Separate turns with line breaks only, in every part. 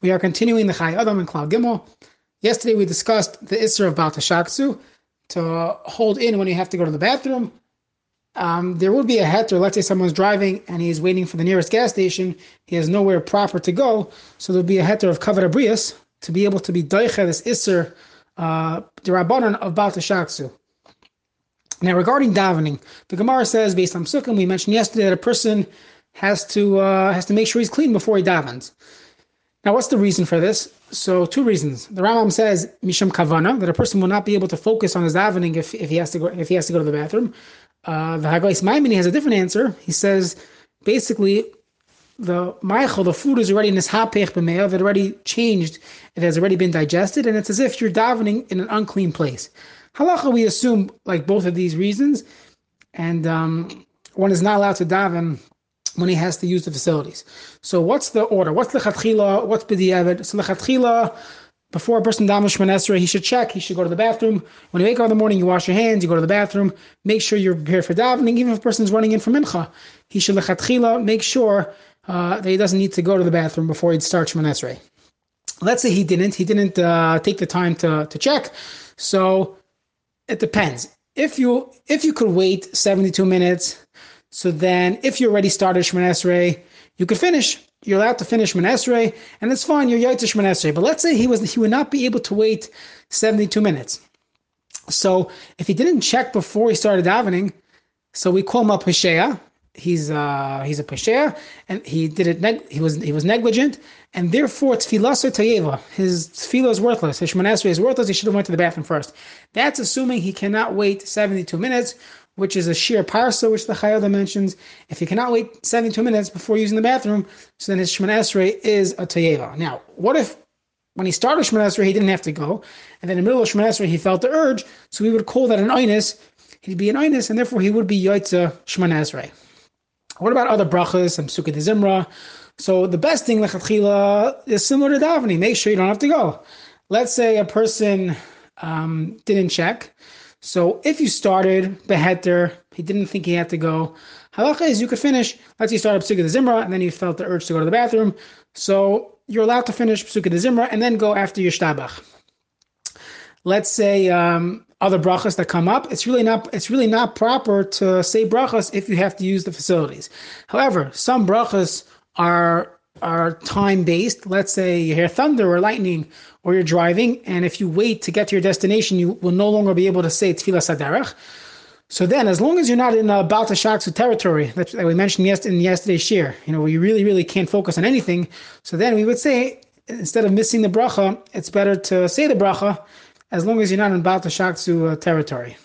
We are continuing the Chayei Adam and Klal Gimel. Yesterday we discussed the Isser of Baltashaksu to hold in when you have to go to the bathroom. Um, there would be a heter. Let's say someone's driving and he's waiting for the nearest gas station. He has nowhere proper to go, so there'll be a heter of kavod abrius to be able to be doicha this Isser, uh, rabbanon of Baltashaksu. Now, regarding davening, the Gemara says, based on Sukkim, we mentioned yesterday that a person has to uh, has to make sure he's clean before he davens. Now, what's the reason for this? So, two reasons. The Rambam says misham kavana that a person will not be able to focus on his davening if, if he has to go if he has to go to the bathroom. Uh, the Hagahos Maimoniyos has a different answer. He says basically the ma'achal, the food is already in this hapech b'me'av, it already changed, it has already been digested, and it's as if you're davening in an unclean place. Halacha, we assume like both of these reasons, and um, one is not allowed to daven when he has to use the facilities. So what's the order? What's the chatchila? What's b'diavad? So the chatchila, before a person damas shmanesra, he should check. He should go to the bathroom. When you wake up in the morning, you wash your hands. You go to the bathroom. Make sure you're prepared for davening. Even if a person's running in for mincha, he should lechatchila make sure uh, that he doesn't need to go to the bathroom before he starts shmanesra. Let's say he didn't. He didn't uh, take the time to to check. So it depends. If you if you could wait 72 minutes, so then if you already started Shemon Esrei, you could finish. You're allowed to finish Shemon Esrei, and it's fine. You're Yaita Shemon Esrei. But let's say he was he would not be able to wait 72 minutes. So if he didn't check before he started davening, so we call him a Pesheah, he's uh, he's a pesher, and he did it. Neg- he was he was negligent, and therefore tefillah tayeva. His tefillah is worthless. His shemanesri is worthless. He should have went to the bathroom first. That's assuming he cannot wait seventy two minutes, which is a sheer parsa, which the Chayei Adam mentions. If he cannot wait seventy two minutes before using the bathroom, so then his shemanesri is a tayeva. Now, what if when he started Shemon he didn't have to go, and then in the middle of Shemon he felt the urge, so we would call that an inus. He'd be an inus, and therefore he would be Yaitza Shemon what about other brachas and Pesukei D'Zimra? So the best thing lechatchila is similar to davening. Make sure you don't have to go. Let's say a person um, didn't check. So if you started beheter, he didn't think he had to go. Halacha is you could finish. Let's say you started Pesukei D'Zimra and then you felt the urge to go to the bathroom. So you're allowed to finish Pesukei D'Zimra and then go after your shtabach. Let's say um, other brachas that come up, it's really not it's really not proper to say brachas if you have to use the facilities. However, some brachas are are time based. Let's say you hear thunder or lightning, or you're driving, and if you wait to get to your destination, you will no longer be able to say tefillas haderech. So then, as long as you're not in a Balta Shaksu territory that we mentioned in yesterday's share, you know, where you really, really can't focus on anything, so then we would say, instead of missing the bracha, it's better to say the bracha as long as you're not in Baal Shaksu uh, territory.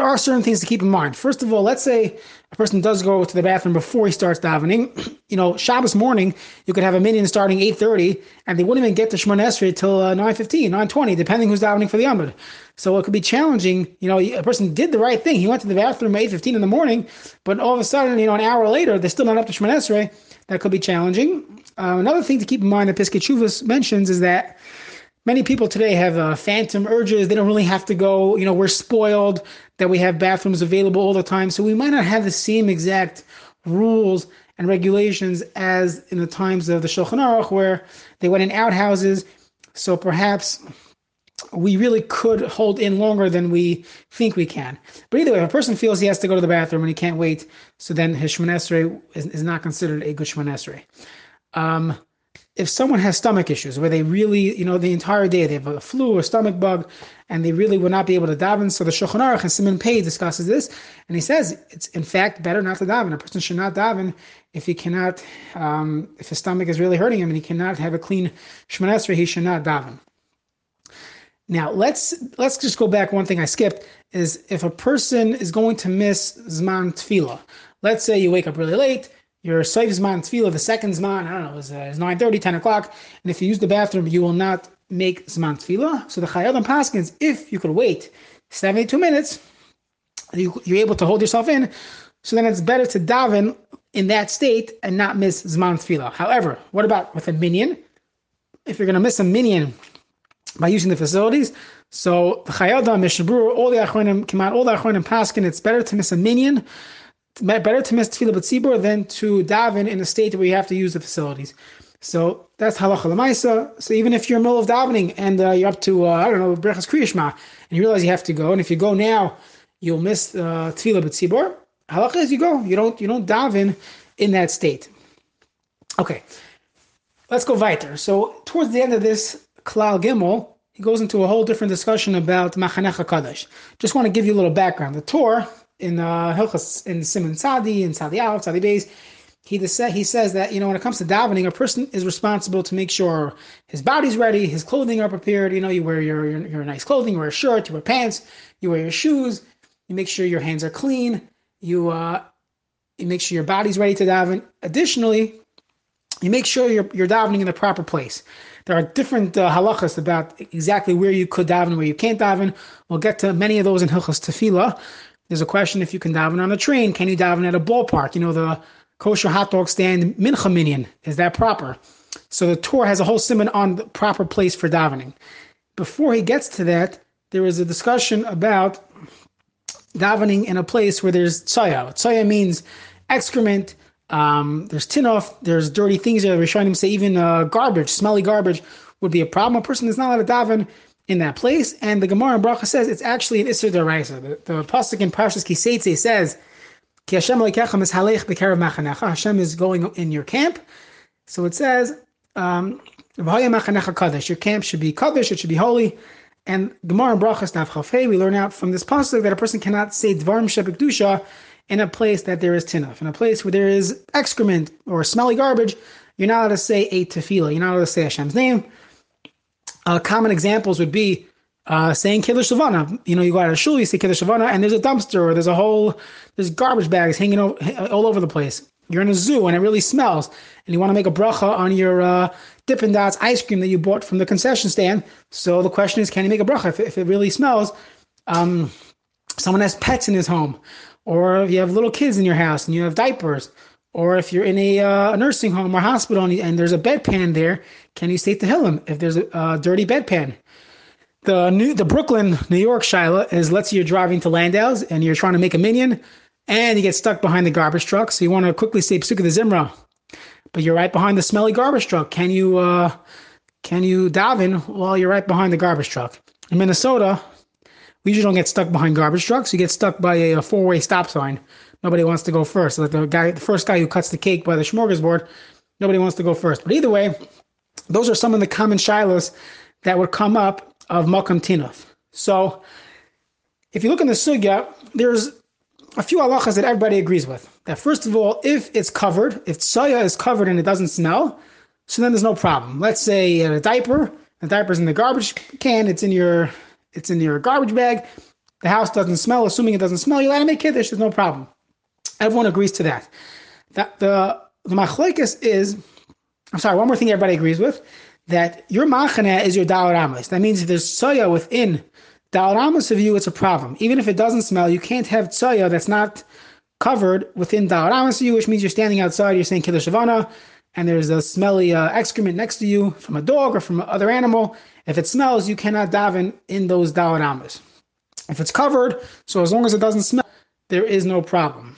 There are certain things to keep in mind. First of all, let's say a person does go to the bathroom before he starts davening. You know, Shabbos morning, you could have a minyan starting 8.30, and they wouldn't even get to Shemon Esrei till uh, 9.15, 9.20, depending who's davening for the Amud. So it could be challenging. You know, a person did the right thing. He went to the bathroom at 8.15 in the morning, but all of a sudden, you know, an hour later, they're still not up to Shemon Esrei. That could be challenging. Uh, another thing to keep in mind that Teshuvos mentions is that many people today have uh, phantom urges. They don't really have to go. You know, we're spoiled that we have bathrooms available all the time. So we might not have the same exact rules and regulations as in the times of the Shulchan Aruch, where they went in outhouses. So perhaps we really could hold in longer than we think we can. But either way, if a person feels he has to go to the bathroom and he can't wait, so then his Shemon is, is not considered a good Um, if someone has stomach issues where they really, you know, the entire day they have a flu or stomach bug and they really would not be able to daven, so the Shulchan Aruch and Simon Pei discusses this, and he says it's in fact better not to daven. A person should not daven if he cannot, um, if his stomach is really hurting him and he cannot have a clean Shemon he should not daven. Now let's let's just go back. One thing I skipped is if a person is going to miss Zman Tefillah. Let's say you wake up really late your safe zman tefillah, the second zman, I don't know, is, uh, is 9 30, 10 o'clock. And if you use the bathroom, you will not make zman tefillah. So the Chayyad Paskins, if you could wait 72 minutes, you, you're able to hold yourself in. So then it's better to daven in that state and not miss zman tefillah. However, what about with a minion? If you're going to miss a minion by using the facilities, so the Chayei Adam, Mishabur, all the Achronim, Kimat, all the Achronim Paskin, it's better to miss a minyan better to miss tefillah b'tzibur than to daven in a state where you have to use the facilities. So that's halacha lemaisa. So even if you're in the middle of davening and uh, you're up to uh, I don't know brechas kriyishma and you realize you have to go, and if you go now, you'll miss uh, tefillah b'tzibor. Halacha is you go. You don't you don't daven in that state. Okay, let's go weiter. So towards the end of this klal gimel, he goes into a whole different discussion about machanecha kadosh. Just want to give you a little background. The Torah in uh, Hilchas in Simon Sadi in Sadi Aleph Sadi Beis he, he says that you know when it comes to davening, a person is responsible to make sure his body's ready, his clothing are prepared. You know, you wear your, your your nice clothing, you wear a shirt, you wear pants, you wear your shoes. You make sure your hands are clean. You uh, you make sure your body's ready to daven. Additionally, you make sure you're you're davening in the proper place. There are different uh, halachas about exactly where you could daven, where you can't daven. We'll get to many of those in Hilchas Tefillah. There's a question if you can daven on a train. Can you daven at a ballpark? You know the kosher hot dog stand mincha minyan. Is that proper? So the Torah has a whole simon on the proper place for davening. Before he gets to that, there is a discussion about davening in a place where there's tsaya. Tsaya means excrement. Um, there's tinof. There's dirty things. There. Rishonim say even uh, garbage, smelly garbage, would be a problem. A person is not allowed to daven in that place. And the Gemara in Bracha says it's actually an Isser Daraisa. The, the Pasuk in Parshas Ki Seitzei says Ki Hashem is b'kerev Hashem is going in your camp. So it says, um, Your camp should be kadosh, it should be holy. And Gemara Brachas Daf Chafei, we learn out from this pasuk that a person cannot say dvarim shebekdusha in a place that there is tinaf, in a place where there is excrement or smelly garbage. You're not allowed to say a tefillah. You're not allowed to say Hashem's name. Uh, common examples would be uh, saying Kiddush Shavana. You know, you go out of shul, you say Kiddush Shavana, and there's a dumpster or there's a whole, there's garbage bags hanging all over the place. You're in a zoo and it really smells, and you want to make a bracha on your uh, Dippin' Dots ice cream that you bought from the concession stand. So the question is, can you make a bracha if, if it really smells? Um, someone has pets in his home, or you have little kids in your house and you have diapers, or if you're in a, uh, nursing home or hospital and, and, there's a bedpan there, can you say Tehillim if there's a, a dirty bedpan? The new the Brooklyn, New York Shiloh is let's say you're driving to Landau's and you're trying to make a minion and you get stuck behind the garbage truck. So you want to quickly say Pesukei D'Zimra, but you're right behind the smelly garbage truck. Can you uh, can you daven while you're right behind the garbage truck? In Minnesota, we usually don't get stuck behind garbage trucks. You get stuck by a, a four way stop sign. Nobody wants to go first. Like the guy, the first guy who cuts the cake by the smorgasbord, nobody wants to go first. But either way, those are some of the common shilohs that would come up of Makam Tinov. So if you look in the Sugya, there's a few halachas that everybody agrees with. That first of all, if it's covered, if tsaya is covered and it doesn't smell, so then there's no problem. Let's say a diaper, the diaper's in the garbage can, it's in your it's in your garbage bag, the house doesn't smell, assuming it doesn't smell, you let it make kiddush, there's no problem. Everyone agrees to that. That the the machlekes is I'm sorry, one more thing everybody agrees with that your machane is your. Amos. That means if there's soya within Amos of you, it's a problem. Even if it doesn't smell, you can't have soya that's not covered within Amos of you, which means you're standing outside, you're saying Kiddush Shavana, and there's a smelly uh, excrement next to you from a dog or from other animal. If it smells, you cannot daven in those. Amos. If it's covered, so as long as it doesn't smell, there is no problem.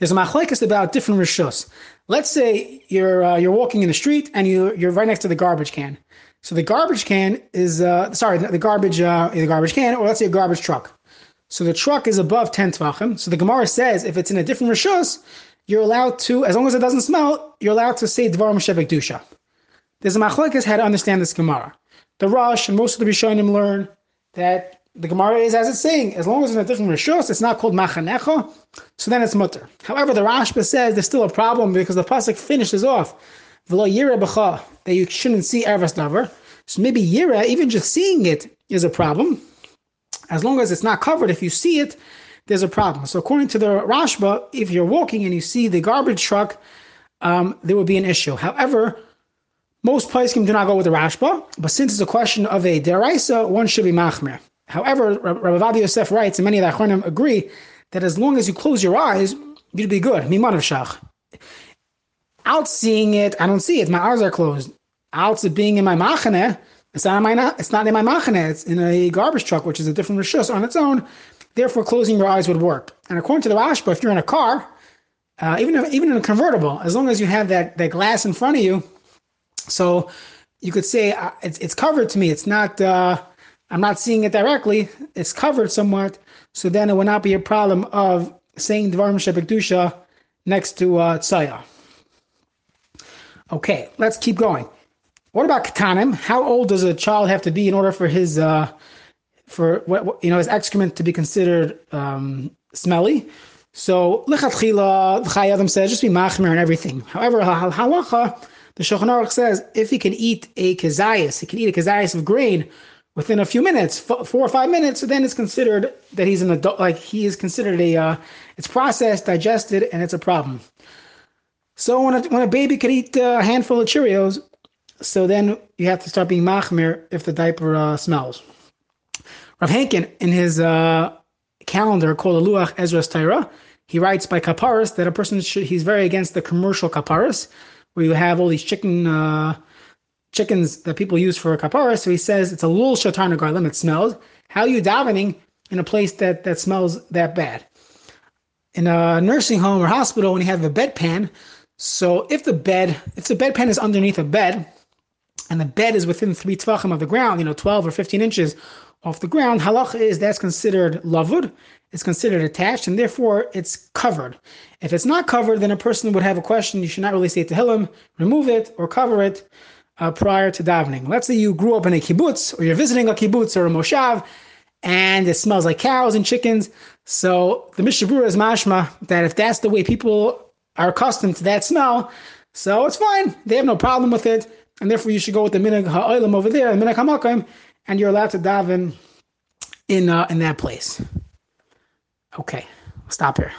There's a machlekes about different rishus. Let's say you're uh, you're walking in the street and you you're right next to the garbage can. So the garbage can is uh, sorry the, garbage uh, the garbage can or let's say a garbage truck. So the truck is above ten tvachim. So the Gemara says if it's in a different rishus, you're allowed to as long as it doesn't smell, you're allowed to say dvarim shebekdusha. There's a machlekes how to understand this Gemara. The Rosh and most of the Rishonim learn that the Gemara is as it's saying, as long as it's different rishos, it's not called machanecha, so then it's mutter. However, the Rashba says there's still a problem because the pasuk finishes off v'lo yira b'cha that you shouldn't see ervas davar. So maybe yira, even just seeing it, is a problem. As long as it's not covered, if you see it, there's a problem. So according to the Rashba, if you're walking and you see the garbage truck, um, there would be an issue. However, most poskim do not go with the Rashba, but since it's a question of a deraisa, one should be machmer. However, Rabbi Yosef writes, and many of the Achronim agree, that as long as you close your eyes, you'd be good. Mimah Nafshach. Out seeing it, I don't see it. My eyes are closed. Out it being in my machane, it's not in my it's not in my machane. It's in a garbage truck, which is a different rishus on its own. Therefore, closing your eyes would work. And according to the Rashba, if you're in a car uh, even if, even in a convertible, as long as you have that that glass in front of you, so you could say uh, it's it's covered to me. It's not. Uh, I'm not seeing it directly. It's covered somewhat, so then it will not be a problem of saying Dvarim Shebekdusha next to uh, Tzaya. Okay, let's keep going. What about Katanim? How old does a child have to be in order for his uh, for what you know his excrement to be considered um, smelly? So lichatchila, the Chayei Adam says just be machmer and everything. However, halacha, the Shulchan says if he can eat a kezayis, he can eat a kezayis of grain within a few minutes, four or five minutes, then it's considered that he's an adult, like he is considered a, uh, it's processed, digested, and it's a problem. So when a, when a baby could eat a handful of Cheerios, so then you have to start being machmir if the diaper uh, smells. Rav Henkin, in his uh, calendar called the Luach Ezras Torah, he writes by kaparis that a person should, he's very against the commercial kaparis, where you have all these chicken uh, chickens that people use for a kapara. So he says it's a little shatar garlim. It smells. How are you davening in a place that that smells that bad? In a nursing home or hospital, when you have a bedpan, so if the bed, if the bedpan is underneath a bed, and the bed is within three tvachim of the ground, you know, 12 or 15 inches off the ground, halach is that's considered lavud, it's considered attached, and therefore it's covered. If it's not covered, then a person would have a question. You should not really say to him, remove it or cover it uh, prior to davening. Let's say you grew up in a kibbutz or you're visiting a kibbutz or a moshav and it smells like cows and chickens. So the Mishnah Berurah is mashma that if that's the way people are accustomed to that smell, so it's fine. They have no problem with it. And therefore you should go with the minhag ha'olam over there, the minhag ha'makam, and you're allowed to daven in, uh, in that place. Okay, stop here.